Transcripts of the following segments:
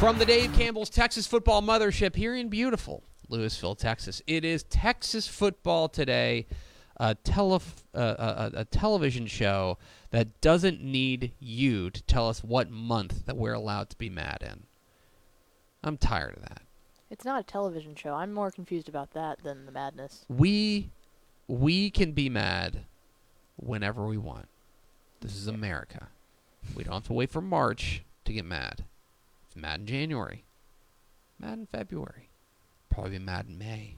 From the Dave Campbell's Texas Football Mothership here in beautiful Lewisville, Texas. It is Texas Football Today, a, tele- uh, a, a television show that doesn't need you to tell us what month that we're allowed to be mad in. I'm tired of that. It's not a television show. I'm more confused about that than the madness. We we can be mad whenever we want. This is America. We don't have to wait for March to get mad. Mad in January. Mad in February. Probably mad in May.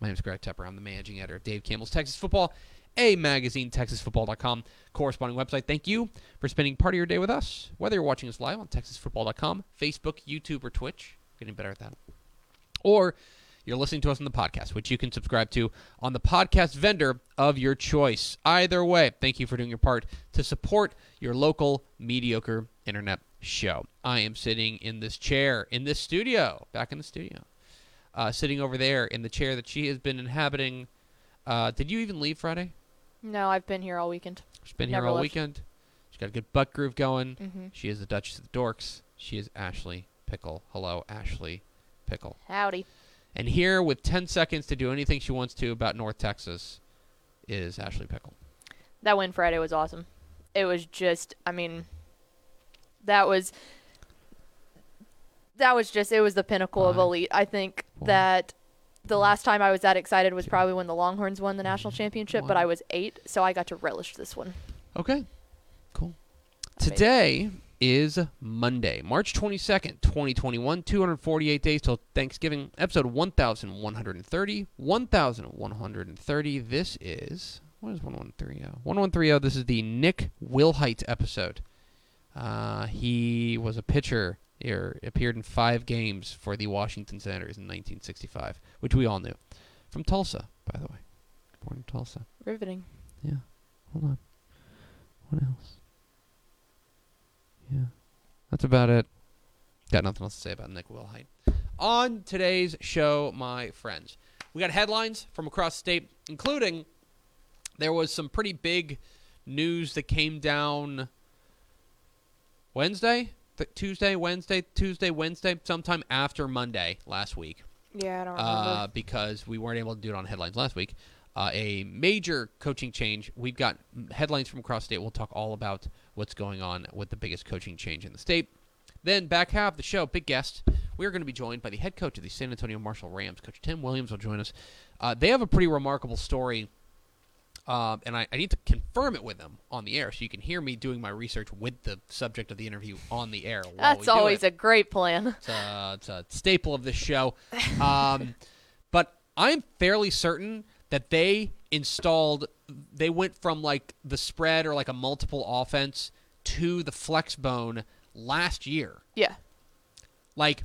My name is Greg Tepper. I'm the managing editor of Dave Campbell's Texas Football, a magazine, texasfootball.com, corresponding website. Thank you for spending part of your day with us, whether you're watching us live on texasfootball.com, Facebook, YouTube, or Twitch. Getting better at that. Or you're listening to us on the podcast, which you can subscribe to on the podcast vendor of your choice. Either way, thank you for doing your part to support your local mediocre internet show. I am sitting in this chair in this studio, back in the studio, uh, sitting over there in the chair that she has been inhabiting. Uh, did you even leave Friday? No, I've been here all weekend. She's been Never here all left. weekend. She's got a good butt groove going. Mm-hmm. She is the Duchess of the Dorks. She is Ashley Pickle. Hello, Ashley Pickle. Howdy. And here, with 10 seconds to do anything she wants to about North Texas, is Ashley Pickle. That win Friday was awesome. It was just, I mean, that was that was just it was the pinnacle of elite. I think Why? that the last time I was that excited was probably when the Longhorns won the national championship, but I was eight, so I got to relish this one. Okay, cool. Today is Monday, March 22nd, 2021. 248 days till Thanksgiving. Episode 1130. 1130. This is. What is 1130? 1130. oh? This is the Nick Willhite episode. Uh, he was a pitcher. Or appeared in five games for the Washington Senators in 1965, which we all knew. From Tulsa, by the way. Born in Tulsa. Riveting. Yeah. Hold on. What else? Yeah. That's about it. Got nothing else to say about Nick Willhite. On today's show, my friends, we got headlines from across the state, including there was some pretty big news that came down Wednesday, Th- Tuesday, Wednesday, Tuesday, Wednesday, sometime after Monday last week Yeah, I don't uh, because we weren't able to do it on headlines last week. Uh, a major coaching change. We've got headlines from across the state. We'll talk all about what's going on with the biggest coaching change in the state. Then back half of the show, big guest. We are going to be joined by the head coach of the San Antonio Marshall Rams, Coach Tim Williams, will join us. Uh, they have a pretty remarkable story, uh, and I, I need to confirm it with them on the air, so you can hear me doing my research with the subject of the interview on the air. That's always a great plan. It's a, it's a staple of this show. Um, but I'm fairly certain that they installed, they went from like the spread or like a multiple offense to the flex bone last year. Yeah. Like,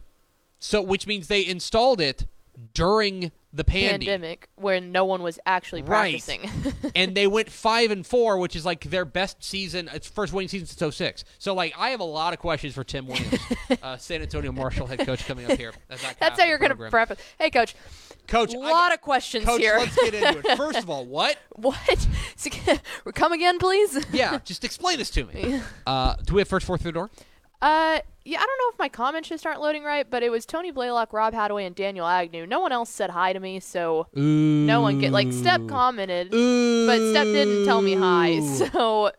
so which means they installed it during the pandy. Pandemic where no one was actually Right. practicing. and they went five and four, which is like their best season. It's first winning season since 06. So like, I have a lot of questions for Tim Williams, uh, San Antonio Marshall head coach, coming up here. That's how you're going to prep it. Hey, coach. Coach, a lot of questions Coach, here. let's get into it. First of all, what? what? Come again, please. Yeah, just explain this to me. Uh, do we have first fourth through the door? Uh, yeah, I don't know if my comments just aren't loading right, but it was Tony Blaylock, Rob Hadaway, and Daniel Agnew. No one else said hi to me, so Ooh. no one get like Step commented, but Step didn't tell me hi. So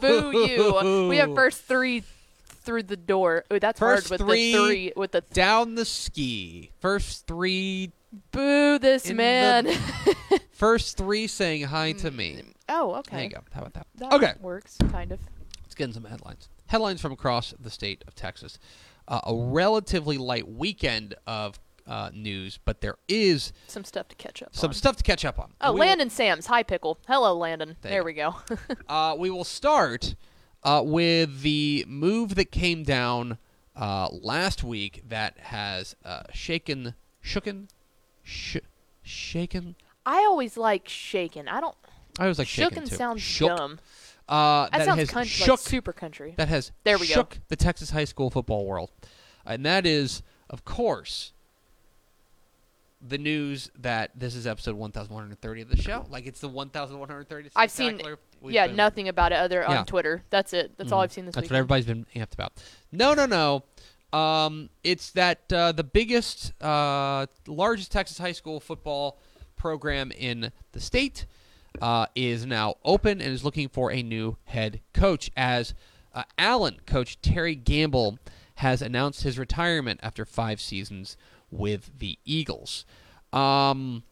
boo you. We have first three through the door. Oh, that's First hard with three the three with the th- down the ski. First three, boo this in man. first three saying hi to me. oh, okay. There you go. How about that? That Okay. works kind of. Let's get into some headlines. Headlines from across the state of Texas. Uh, a relatively light weekend of uh, news, but there is Some stuff to catch up some on. stuff to catch up on. Oh, We will- Landon Sam's. Hi, Pickle. Hello, Landon. There There, we go. Uh, we will start uh, with the move that came down uh, last week that has uh, shaken, shooken, sh- shaken. I always like shaken. I don't. I was like shaken Shooken too. sounds Shook. dumb. Uh, That, sounds has country, shook. like super country. that has There we go. the Texas high school football world, and that is, of course, the news that this is episode 1130 of the show. Like it's the 1130th. I've seen- yeah, been- nothing about it other Yeah. on Twitter. That's it. That's all Mhm. I've seen this That's week. what everybody's been amped about. No, no, no. Um, it's that uh, the biggest, uh, largest Texas high school football program in the state uh, is now open and is looking for a new head coach. As uh, Allen coach Terry Gamble has announced his retirement after five seasons with the Eagles. Um,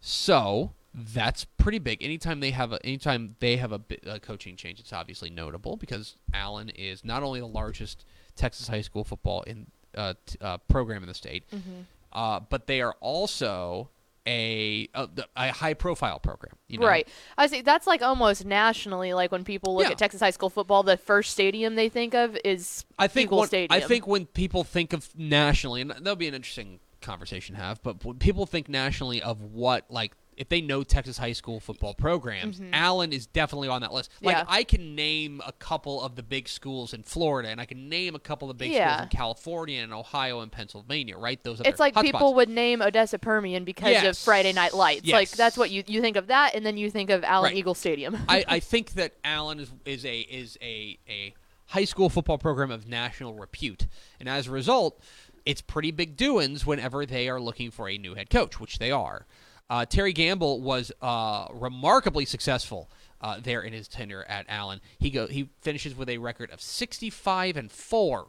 so that's pretty big. Anytime they have a, anytime they have a, a coaching change, it's obviously notable because Allen is not only the largest Texas high school football in uh, t- uh, program in the state, Mm-hmm. uh, but they are also a a, a high profile program. You know? Right. I see. That's like almost nationally. Like when people look Yeah. at Texas high school football, the first stadium they think of is I think Eagle when, Stadium. I think when people think of nationally, and that'll be an interesting conversation to have. But when people think nationally of what like if they know Texas high school football programs, mm-hmm. Allen is definitely on that list. Like Yeah. I can name a couple of the big schools in Florida, and I can name a couple of the big schools in California and Ohio and Pennsylvania. Right? Those are it's like people would name Odessa Permian because of Friday Night Lights. Like that's what you you think of that, and then you think of Allen Right. Eagle Stadium. I, I think that Allen is is a is a a high school football program of national repute, and as a result, it's pretty big doings whenever they are looking for a new head coach, which they are. Uh, Terry Gamble was uh, remarkably successful uh, there in his tenure at Allen. He go he finishes with a record of sixty five and four.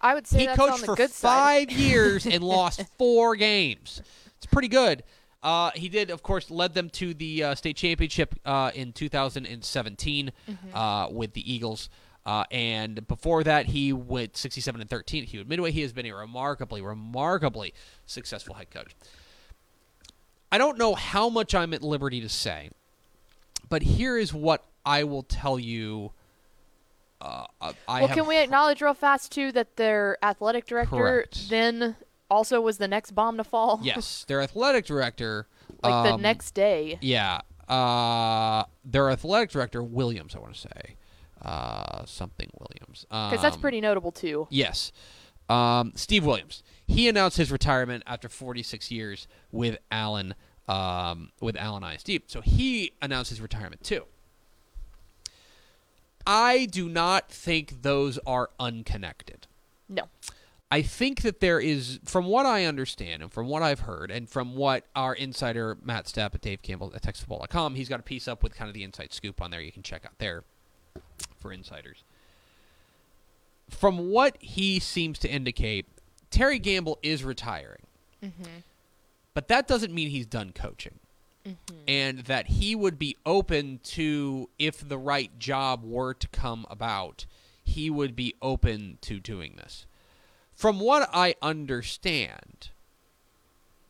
I would say He that's on coached for five years and lost four games. It's pretty good. Uh, he did, of course, led them to the uh, state championship uh, in 2017 Mm-hmm. uh, with the Eagles. Uh, and before that, he went 67 and 13 at Hewitt Midway. He has been a remarkably, remarkably successful head coach. I don't know how much I'm at liberty to say, but here is what I will tell you. Uh, uh, I well, can we acknowledge real fast too that their athletic director Correct. then also was the next bomb to fall? Yes, their athletic director. like the um, next day. Yeah, uh, their athletic director Williams. I want to say uh, something Williams Because that's Um, pretty notable too. Yes, um, Steve Williams. He announced his retirement after 46 years with Allen. Um, with Allen ISD, so he announced his retirement too. I do not think those are unconnected. No. I think that there is, from what I understand and from what I've heard, and from what our insider Matt Stepp at Dave Campbell at TexasFootball.com, he's got a piece up with kind of the inside scoop on there. You can check out there for insiders. From what he seems to indicate, Terry Gamble is retiring, mm-hmm. but that doesn't mean he's done coaching. Mm-hmm. And that he would be open to if the right job were to come about he would be open to doing this. From what i understand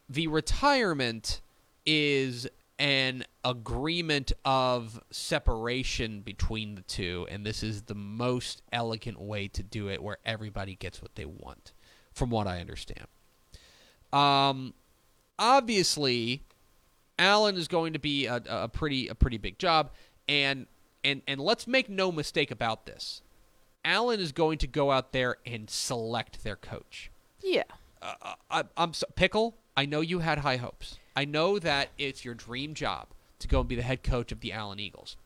the retirement is an agreement of separation between the two and this is the most elegant way to do it where everybody gets what they want from what i understand um obviously Allen is going to be a, a pretty a pretty big job, and and and let's make no mistake about this. Allen is going to go out there and select their coach. Yeah. Uh, I, I'm so, pickle. I know you had high hopes. I know that it's your dream job to go and be the head coach of the Allen Eagles.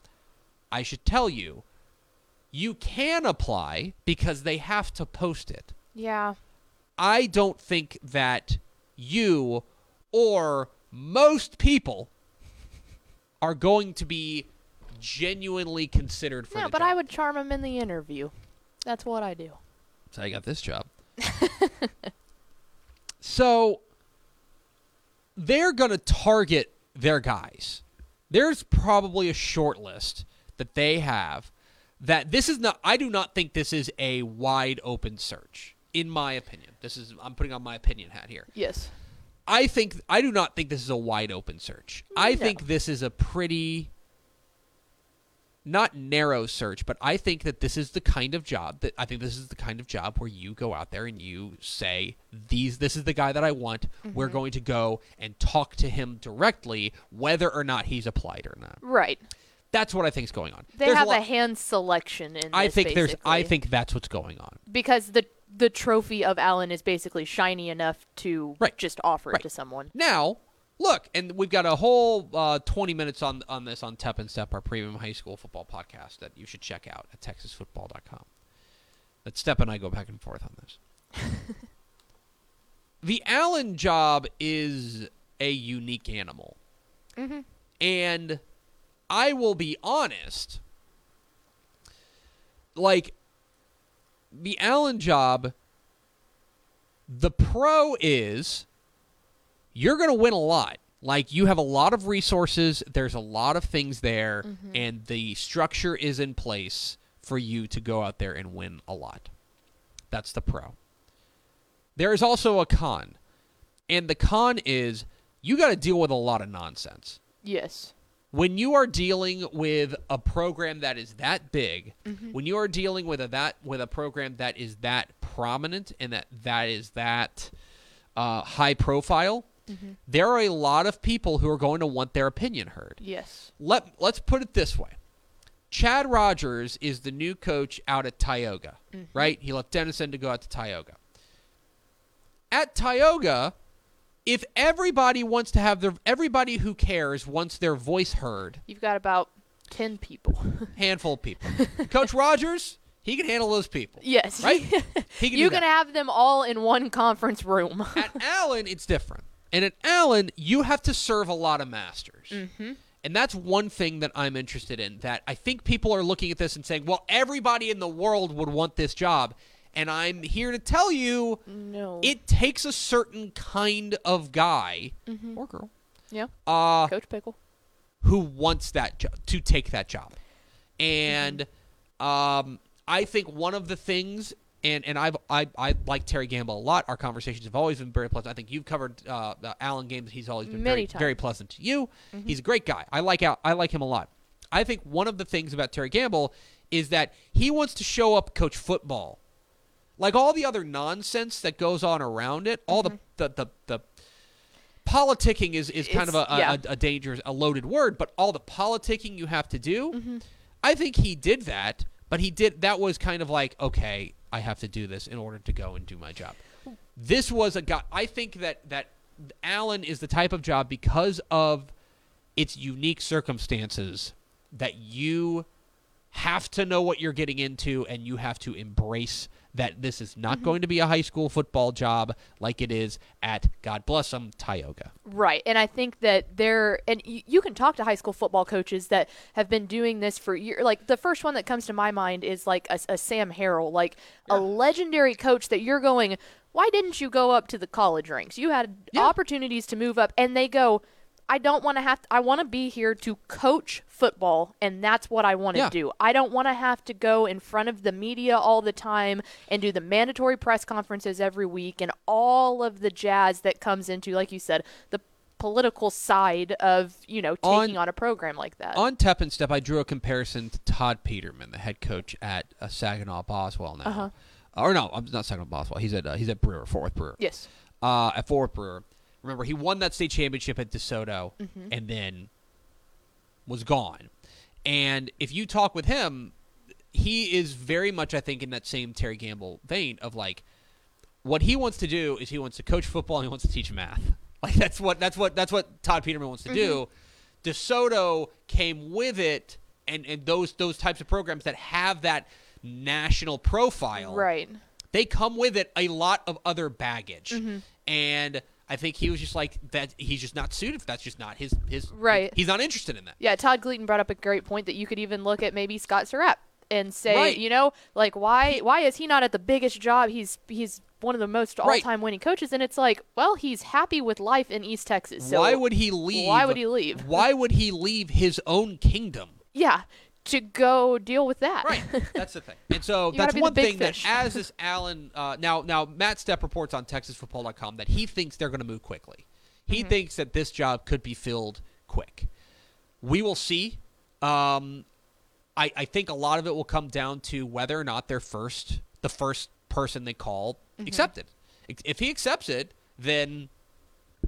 I should tell you, you can apply because they have to post it. Yeah. I don't think that you or most people are going to be genuinely considered for No, but job. I would charm him in the interview. That's what I do. So I got this job. so they're going to target their guys. There's probably a short list that they have that this is not I do not think this is a wide open search in my opinion. This is I'm putting on my opinion hat here. Yes. I think I do not think this is a wide open search. I No. think this is a pretty not narrow search, but I think that this is the kind of job that I think this is the kind of job where you go out there and you say these this is the guy that I want. We're Mm-hmm. going to go and talk to him directly whether or not he's applied or not. Right. That's what I think is going on. They There's have a, a, hand selection in I think there's I think that's what's going on. because the the trophy of Allen is basically shiny enough to Right. just offer Right. it to someone. Now, look, and we've got a whole uh, 20 minutes on on this on Tep and Step, our premium high school football podcast that you should check out at texasfootball.com. That Step and I go back and forth on this. the Allen job is a unique animal. Mm-hmm. And I will be honest, like the Allen job, the pro is you're going to win a lot. Like you have a lot of resources, there's a lot of things there, mm-hmm. and the structure is in place for you to go out there and win a lot. That's the pro. There is also a con. And the con is you got to deal with a lot of nonsense Yes. When you are dealing with a program that is that big, mm-hmm. when you are dealing with a that with a program that is that prominent and that that is that uh, high profile, mm-hmm. there are a lot of people who are going to want their opinion heard. Yes. Let let's put it this way. Chad Rogers is the new coach out at Tioga, mm-hmm. right? He left Denison to go out to Tioga. At Tioga, if everybody wants to have their everybody who cares wants their voice heard, You've got about 10 people. handful of people. Coach Rogers, he can handle those people. yes. Right? He can you can that. have them all in one conference room. At Allen, it's different. And at Allen, you have to serve a lot of masters. mm-hmm. And that's one thing that I'm interested in. That I think people are looking at this and saying, well, everybody in the world would want this job. And I'm here to tell you No. it takes a certain kind of guy Mhm. or girl yeah. uh, Coach Pickle. who wants that job to take that job. And um, I think one of the things, and and I've I I like Terry Gamble a lot. Our conversations have always been very pleasant. I think you've covered uh, Allen games. He's always been Many very very pleasant to you. He's a great guy. I like Al, I like him a lot. I think one of the things about Terry Gamble is that he wants to show up coach football. Like all the other nonsense that goes on around it, all the, the the the politicking is is kind of a, a, yeah. a, a dangerous a loaded word, but all the politicking you have to do, Mm-hmm. I think he did that, but he did that was kind of like, okay, I have to do this in order to go and do my job. This was a guy I think that that Allen is the type of job because of its unique circumstances that you have to know what you're getting into and you have to embrace that this is not mm-hmm. going to be a high school football job like it is at God bless them Tioga. Right. And I think that there, and y- you can talk to high school football coaches that have been doing this for years. Like the first one that comes to my mind is like a, a Sam Harrell, like a legendary coach that you're going, why didn't you go up to the college ranks? You had Yeah. opportunities to move up. And they go, I don't want to have, I want to be here to coach football, and that's what I want to Yeah. do. I don't want to have to go in front of the media all the time and do the mandatory press conferences every week and all of the jazz that comes into, like you said, the political side of you know On- taking on, a program like that. On Tep and Step, I drew a comparison to Todd Peterman, the head coach at uh, Saginaw Boswell now. Uh-huh. Or no, I'm not Saginaw Boswell. He's at uh, he's at Brewer, Fort Worth Brewer. yes. uh, at Fort Worth Brewer. Remember, he won that state championship at DeSoto Mm-hmm. and then was gone. And if you talk with him, he is very much, I think, in that same Terry Gamble vein of like, what he wants to do is he wants to coach football and he wants to teach math. Like that's what that's what that's what Todd Peterman wants to do. DeSoto came with it and and those those types of programs that have that national profile, Right. they come with it a lot of other baggage. Mm-hmm. And I think he was just like that. He's just not suited. That's just not his his. Right. He's not interested in that. Yeah, Todd Gleaton brought up a great point that you could even look at maybe Scott Surratt and say, Right. you know, like why why is he not at the biggest job? He's he's one of the most all-time winning coaches and it's like, well, he's happy with life in East Texas. So why would he leave? why would he leave? Why would he leave his own kingdom? Yeah, to go deal with that. Right. That's the thing. And so that's one thing fish. that as this Allen uh, now now Matt Stepp reports on TexasFootball.com that he thinks they're going to move quickly. He Mm-hmm. thinks that this job could be filled quick. We will see. Um, I, I think a lot of it will come down to whether or not their first the first person they call Mm-hmm. accepted. If he accepts it, then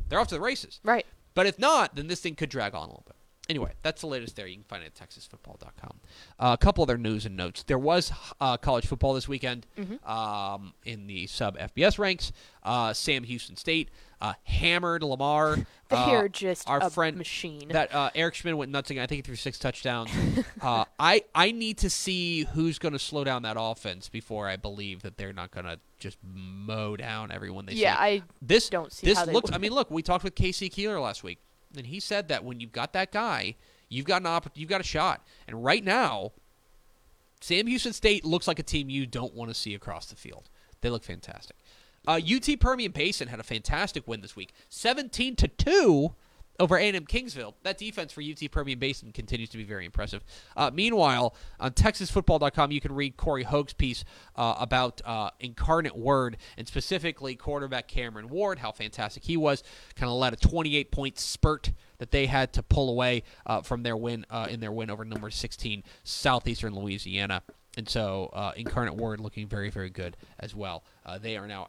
they're off to the races. Right. But if not, then this thing could drag on a little bit. Anyway, that's the latest there. You can find it at texasfootball.com. Uh, a couple other news and notes. There was uh, college football this weekend um, in the sub FBS ranks. Uh, Sam Houston State uh, hammered Lamar. They're Uh, just our a friend machine. That uh, Eric Schmitt went nuts again. I think he threw six touchdowns. uh, I I need to see who's going to slow down that offense before I believe that they're not going to just mow down everyone they yeah, see Yeah, I this don't see this how they looks. would. I mean, look, we talked with K.C. Keeler last week, and he said that when you've got that guy, you've got an opp- you've got a shot. And right now, Sam Houston State looks like a team you don't want to see across the field. They look fantastic. Uh, UT Permian Basin had a fantastic win this week, seventeen to two over A&M Kingsville. That defense for UT Permian Basin continues to be very impressive. Uh, meanwhile, on TexasFootball.com, you can read Corey Hoag's piece uh, about uh, Incarnate Word and specifically quarterback Cameron Ward, how fantastic he was. Kind of led a 28 point spurt that they had to pull away uh, from their win uh, in their win over number 16 Southeastern Louisiana. And so, uh, Incarnate Word looking very, very good as well. They are now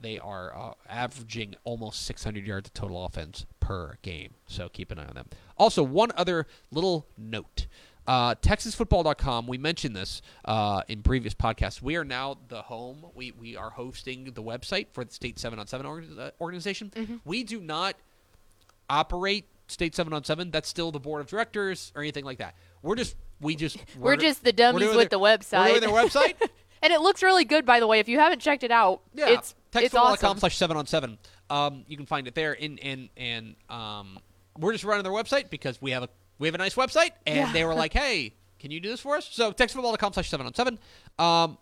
they are averaging almost 600 yards of total offense per game. So keep an eye on them. Also, one other little note: uh, TexasFootball.com. We mentioned this uh, in previous podcasts. We are now the home. We we are hosting the website for the State Seven on Seven uh, organization. We do not operate State Seven on Seven. That's still the board of directors or anything like that. We're just we just We're just the we're dummies with their- the We're website. doing their website. and it looks really good, by the way. If you haven't checked it out, Yeah, it's it's awesome. slash seven on seven. Um, you can find it there. And and and um, we're just running their website because we have a we have a nice website, and Yeah. they were like, "Hey, can you do this for us?" So texasfootball.com slash seven on seven. Um,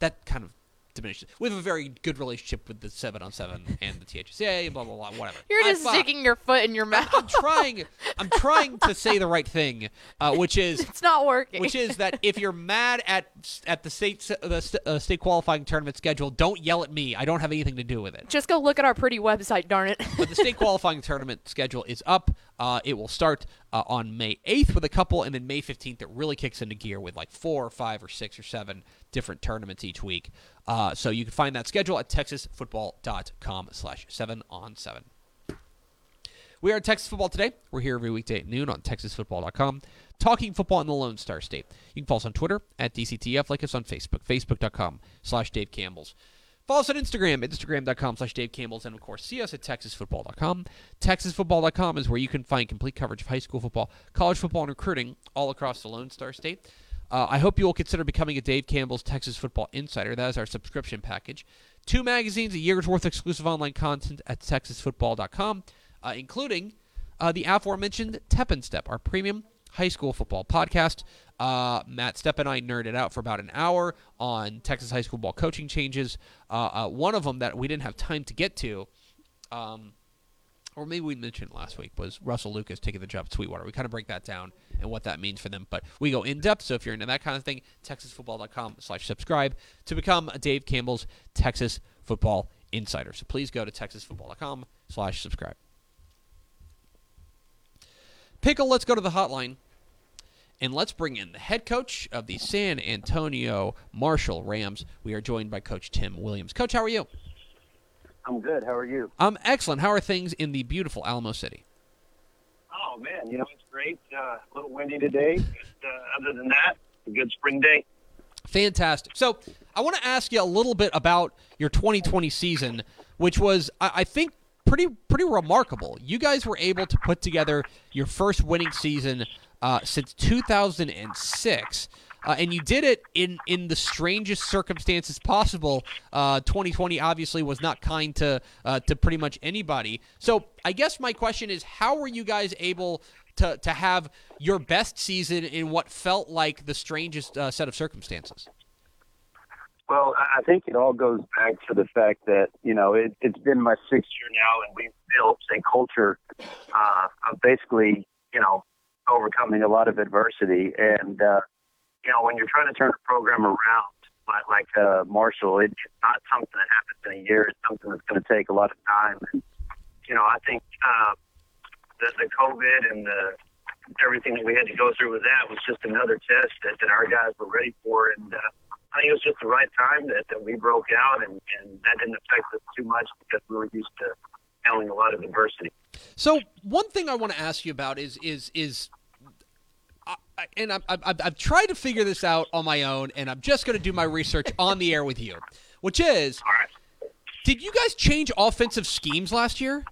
that kind of diminishes. We have a very good relationship with the seven on seven and the THCA and blah blah blah whatever. You're I- just fuck. sticking your foot in your mouth. I'm trying. I'm trying to say the right thing, uh, which is it's not working. which is that if you're mad at at the state the uh, state qualifying tournament schedule, don't yell at me. I don't have anything to do with it. just go look at our pretty website, darn it. But the state qualifying tournament schedule is up. Uh, it will start uh, on May 8th with a couple, and then May 15th it really kicks into gear with like four or five or six or seven different tournaments each week. Uh, so you can find that schedule at texasfootball.com slash seven on seven. We are Texas Football today. We're here every weekday at noon on TexasFootball.com, talking football in the Lone Star State. You can follow us on Twitter at DCTF, like us on Facebook, Facebook.com slash Dave Campbell's. Follow us on Instagram at Instagram.com slash Dave Campbell's, and of course, see us at TexasFootball.com. TexasFootball.com is where you can find complete coverage of high school football, college football, and recruiting all across the Lone Star State. Uh, I hope you will consider becoming a Dave Campbell's Texas Football Insider. That is our subscription package. Two magazines, a year's worth of exclusive online content at TexasFootball.com, uh, including uh, the aforementioned Tep and Step, our premium high school football podcast. Uh, Matt Stepp and I nerded out for about an hour on Texas high school ball coaching changes. Uh, uh, one of them that we didn't have time to get to, um, or maybe we mentioned last week, was Russell Lucas taking the job at Sweetwater. We kind of break that down and what that means for them. But we go in depth. So if you're into that kind of thing, TexasFootball.com slash subscribe to become Dave Campbell's Texas Football Insider. So please go to TexasFootball.com slash subscribe. Pickle, let's go to the hotline. And let's bring in the head coach of the San Antonio Marshall Rams. We are joined by Coach Tim Williams. Coach, how are you? I'm good. How are you? I'm excellent. How are things in the beautiful Alamo City? Oh man, you know it's great. Uh, a little windy today. But, uh, other than that, a good spring day. Fantastic. So I want to ask you a little bit about your 2020 season, which was, I, I think, pretty pretty remarkable. You guys were able to put together your first winning season uh, since 2006. Uh, and you did it in, in the strangest circumstances possible. Uh, 2020 obviously was not kind to uh, to pretty much anybody. So I guess my question is, how were you guys able to to have your best season in what felt like the strangest uh, set of circumstances? Well, I think it all goes back to the fact that you know it, it's been my sixth year now, and we've built a culture uh, of basically you know overcoming a lot of adversity. And uh, you know, when you're trying to turn a program around, like, like uh, Marshall, it, it's not something that happens in a year. It's something that's going to take a lot of time. And you know, I think uh, the, the COVID and the everything that we had to go through with that was just another test that, that our guys were ready for. And uh, I think it was just the right time that, that we broke out, and, and that didn't affect us too much because we were used to handling a lot of adversity. So one thing I want to ask you about is is is. I, and I've, I've, I've tried to figure this out on my own, and I'm just going to do my research on the air with you, which is, right. did you guys change offensive schemes last year?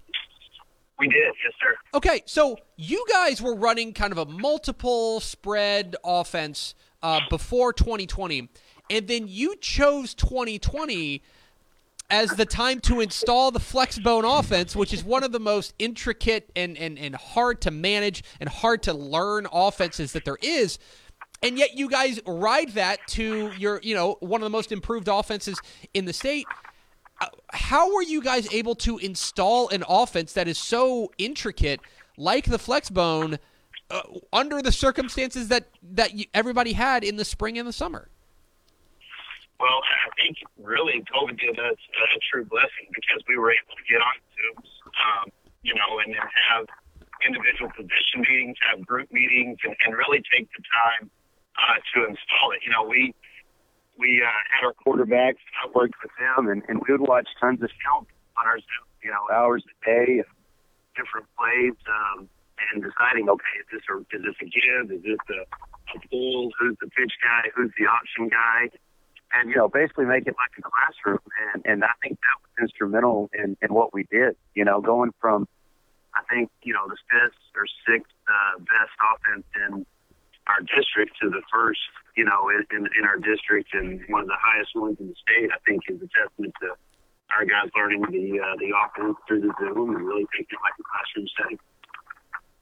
We did, yes, sir. Okay, so you guys were running kind of a multiple spread offense uh, before 2020, and then you chose 2020 as the time to install the flexbone offense, which is one of the most intricate and, and, and hard to manage and hard to learn offenses that there is. And yet you guys ride that to your, you know, one of the most improved offenses in the state. Uh, How were you guys able to install an offense that is so intricate, like the flexbone, uh, under the circumstances that that everybody had in the spring and the summer? Well, I think really COVID did us a true blessing because we were able to get on Zooms, um, you know, and then have individual position meetings, have group meetings, and, and really take the time uh, to install it. You know, we we uh, had our quarterbacks. I worked with them, and, and we would watch tons of film on our Zoom. You know, hours a day, different plays, um, and deciding, okay, is this a is this a give? Is this a, a pull? Who's the pitch guy? Who's the option guy? And you know basically make it like a classroom and and I think that was instrumental in in what we did you know going from I think you know the fifth or sixth uh, best offense in our district to the first you know in, in in our district and one of the highest ones in the state I think is a testament to our guys learning the uh, the offense through the Zoom and really taking it like a classroom setting.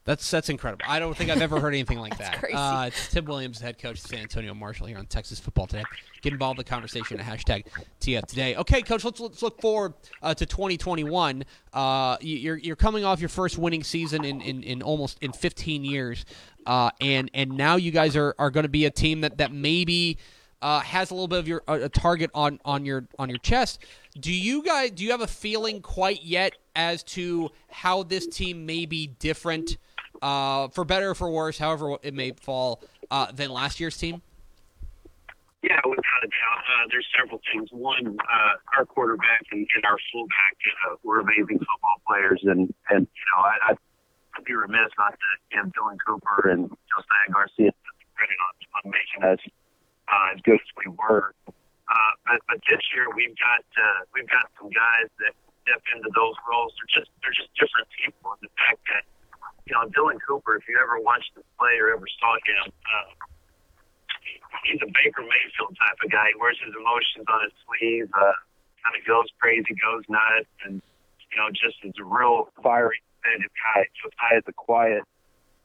That's that's incredible. I don't think I've ever heard anything like that. crazy. Uh, it's Tim Williams, head coach of San Antonio Marshall here on Texas Football Today. Get involved in the conversation at hashtag TF Today. Okay, coach, let's let's look forward uh, to 2021. Uh, you- you're you're coming off your first winning season in, in, in almost in 15 years, uh, and and now you guys are, are going to be a team that that maybe. Uh, has a little bit of your a a target on, on your on your chest. Do you guys do you have a feeling quite yet as to how this team may be different uh, for better or for worse, however it may fall, uh, than last year's team? Yeah, without a doubt. Uh, there's several things. One, uh, our quarterback and, and our fullback uh, were amazing football players, and and you know I, I'd be remiss not to give Dylan Cooper and Josiah Garcia credit on, on making us uh, as good as we were. Uh, but but this year we've got uh, we've got some guys that step into those roles. They're just they're just different people, and the fact that you know Dylan Cooper, if you ever watched him play or ever saw him. Uh, he's a Baker Mayfield type of guy. He wears his emotions on his sleeve, uh, kind of goes crazy, goes nuts, and you know, just is a real fiery, competitive guy. Josiah is a quiet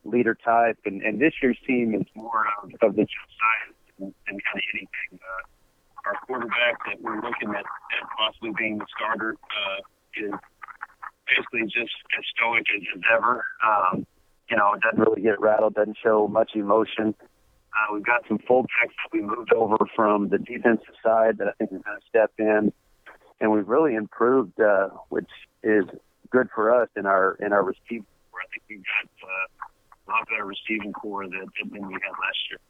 leader type, and, and this year's team is more of, of the Josiah than than kind of anything. Uh, our quarterback that we're looking at, at possibly being the starter uh, is basically just as stoic as, ever. Um, you know, doesn't really get rattled, doesn't show much emotion. Uh, we've got some fullbacks that we moved over from the defensive side that I think is going to step in, and we've really improved, uh, which is good for us in our in our receiving core. I think we've got uh, a lot better receiving core than, than we had last year.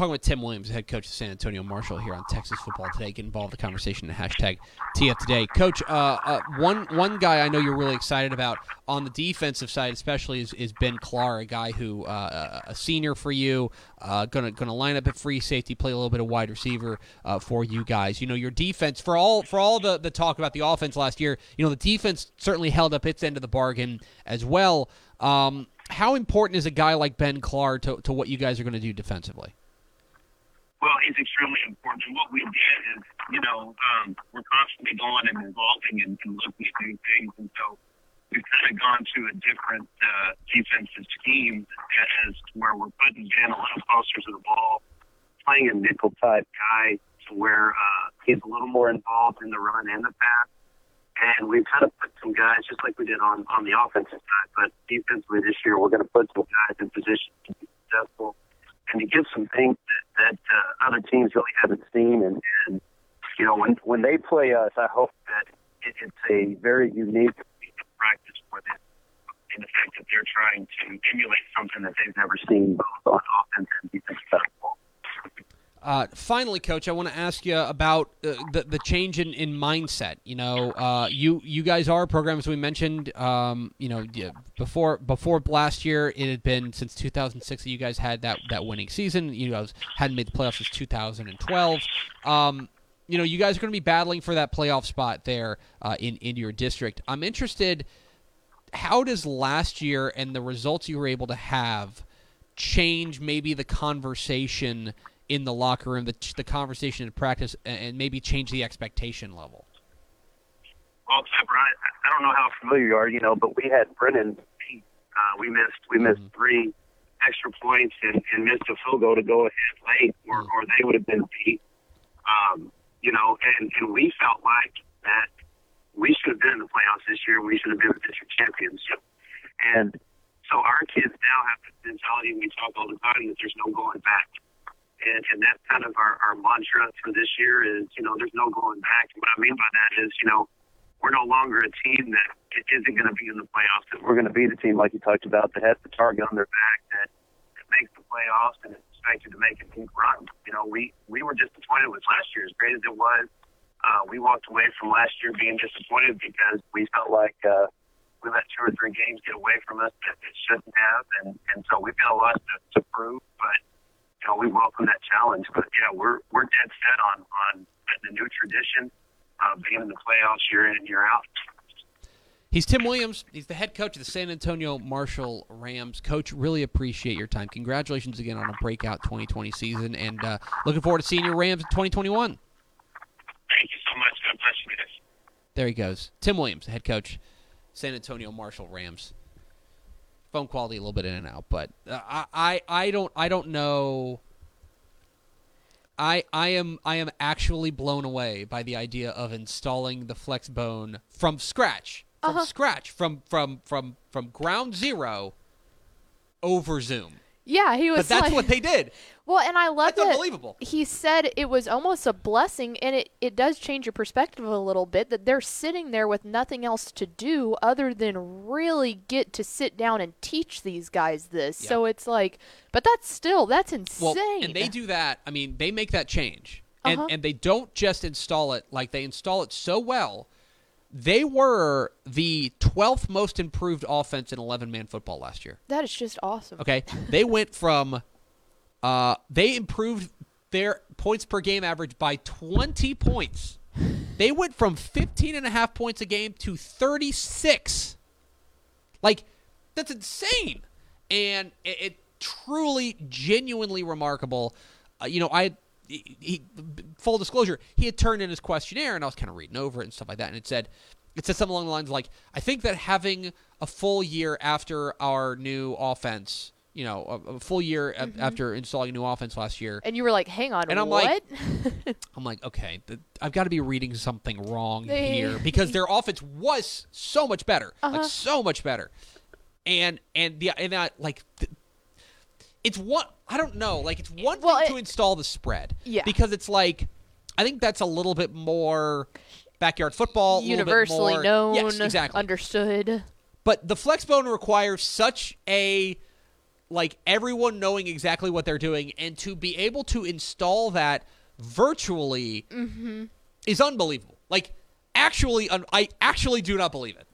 Talking with Tim Williams, head coach of San Antonio Marshall here on Texas Football Today. Get involved in the conversation at hashtag TF Today. Coach, uh, uh, one one guy I know you're really excited about on the defensive side, especially, is, is Ben Clark, a guy who uh, a senior for you, uh, gonna gonna line up at free safety, play a little bit of wide receiver uh, for you guys. You know your defense for all for all the the talk about the offense last year. You know the defense certainly held up its end of the bargain as well. Um, how important is a guy like Ben Clark to, to what you guys are going to do defensively? Well, he's extremely important. And what we did is, you know, um, we're constantly going and evolving and, and looking at new things. And so we've kind of gone to a different uh, defensive scheme as where we're putting Ben a little closer to the ball, playing a nickel type guy to where uh, he's a little more involved in the run and the pass. And we've kind of put some guys, just like we did on, on the offensive side, but defensively this year, we're going to put some guys in position to be successful and to give some things that, that uh, other teams really haven't seen. And, and you know, when when they play us, I hope that it, it's a very unique practice for them in the fact that they're trying to emulate something that they've never seen both on offense and defense football. Uh, finally, coach, I want to ask you about uh, the the change in, in mindset. You know, uh, you you guys are a program as we mentioned. Um, you know, before before last year, it had been since 2006 that you guys had that that winning season. You guys hadn't made the playoffs since 2012. Um, you know, you guys are going to be battling for that playoff spot there uh, in in your district. I'm interested. How does last year and the results you were able to have change maybe the conversation? in the locker room, the, the conversation in practice, and maybe change the expectation level? Well, Brian, I don't know how familiar you are, you know, but we had Brennan. Uh, we missed we missed mm-hmm. three extra points and, and missed a field goal to go ahead late, or, mm-hmm. or they would have been beat. Um, you know, and, and we felt like that we should have been in the playoffs this year. We should have been the district championship. And so our kids now have the mentality, we talk all the time, that there's no going back. And, and that's kind of our, our mantra for this year is, you know, there's no going back. What I mean by that is, you know, we're no longer a team that isn't going to be in the playoffs. That we're going to be the team, like you talked about, that has the target on their back, that, that makes the playoffs and is expected to make a deep run. You know, we, we were disappointed with last year, as great as it was. Uh, we walked away from last year being disappointed because we felt like uh, we let two or three games get away from us that it shouldn't have, and and so we've got a lot to, to prove. But you know, we welcome that challenge. But yeah, we're we're dead set on on the new tradition being in the playoffs year in and year out. He's Tim Williams. He's the head coach of the San Antonio Marshall Rams. Coach, really appreciate your time. Congratulations again on a breakout 2020 season, and uh, looking forward to seeing your Rams in 2021. Thank you so much. God bless you guys. There he goes. Tim Williams, the head coach, San Antonio Marshall Rams phone quality a little bit in and out, but uh, I, I I don't I don't know. I I am I am actually blown away by the idea of installing the Flexbone from scratch, from uh-huh. scratch, from from from from ground zero over Zoom. Yeah, he was. But that's like, what they did. Well, and I love That's unbelievable. He said it was almost a blessing, and it, it does change your perspective a little bit that they're sitting there with nothing else to do other than really get to sit down and teach these guys this. So it's like, but that's still, that's insane. Well, and they do that. I mean, they make that change. And, uh-huh. and they don't just install it, like, they install it so well. They were the 12th most improved offense in 11 man football last year. That is just awesome. Okay. They went from uh, they improved their points per game average by 20 points. They went from 15 and a half points a game to 36. Like, that's insane. And it, it truly, genuinely remarkable. Uh, you know, I he, he, full disclosure, he had turned in his questionnaire, and I was kind of reading over it and stuff like that, and it said, it said something along the lines like, I think that having a full year after our new offense you know, a, a full year mm-hmm. after installing a new offense last year. And you were like, "Hang on, and I'm what?" like, I'm like, okay, the, I've got to be reading something wrong here because their offense was so much better, uh-huh. like so much better, and and the and that like. The, it's one I don't know, like it's one well, thing it, to install the spread. Yeah. Because it's like I think that's a little bit more backyard football, universally more, known, yes, exactly. understood. But the flex bone requires such a like everyone knowing exactly what they're doing and to be able to install that virtually mm-hmm. is unbelievable. Like actually un- I actually do not believe it.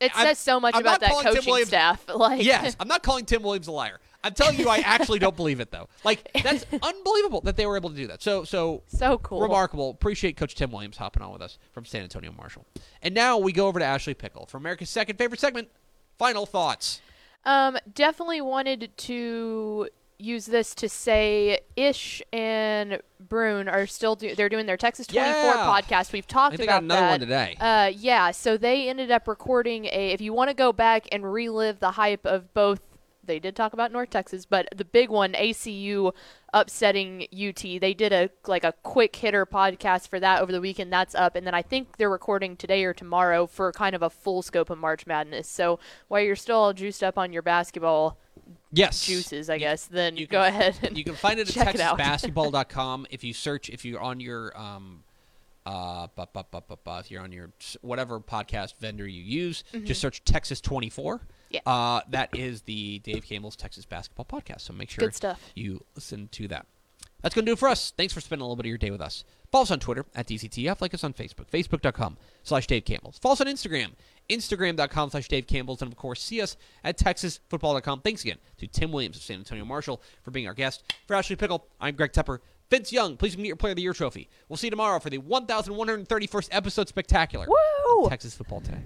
It I'm, says so much I'm about that coaching staff. Like Yes, I'm not calling Tim Williams a liar. I'm telling you I actually don't believe it though. Like that's unbelievable that they were able to do that. So so so cool. Remarkable. Appreciate coach Tim Williams hopping on with us from San Antonio Marshall. And now we go over to Ashley Pickle for America's second favorite segment, Final Thoughts. Um, definitely wanted to use this to say Ish and Brune are still do- they're doing their Texas 24 Yeah. podcast. We've talked I think about got another that. one today. Uh, yeah, so they ended up recording a. If you want to go back and relive the hype of both, they did talk about North Texas, but the big one, ACU upsetting UT. They did a like a quick hitter podcast for that over the weekend. That's up, and then I think they're recording today or tomorrow for kind of a full scope of March Madness. So while you're still all juiced up on your basketball yes. juices, I guess, then you go can- ahead and You can find it at check it out. texasbasketball.com. if you search, if you're on your, um, uh, bu- bu- bu- bu- bu- if you're on your whatever podcast vendor you use, just search Texas 24. Yeah. Uh, that is the Dave Campbell's Texas Basketball Podcast. So make sure Good stuff. you listen to that. That's going to do it for us. Thanks for spending a little bit of your day with us. Follow us on Twitter at DCTF. Like us on Facebook, facebook.com slash Dave Campbell's. Follow us on Instagram, instagram.com slash Dave Campbell's. And, of course, see us at texasfootball.com. Thanks again to Tim Williams of San Antonio Marshall for being our guest. For Ashley Pickle, I'm Greg Tepper. Vince Young, please get your Player of the Year trophy. We'll see you tomorrow for the 1,131st episode spectacular Woo! Texas Football Today.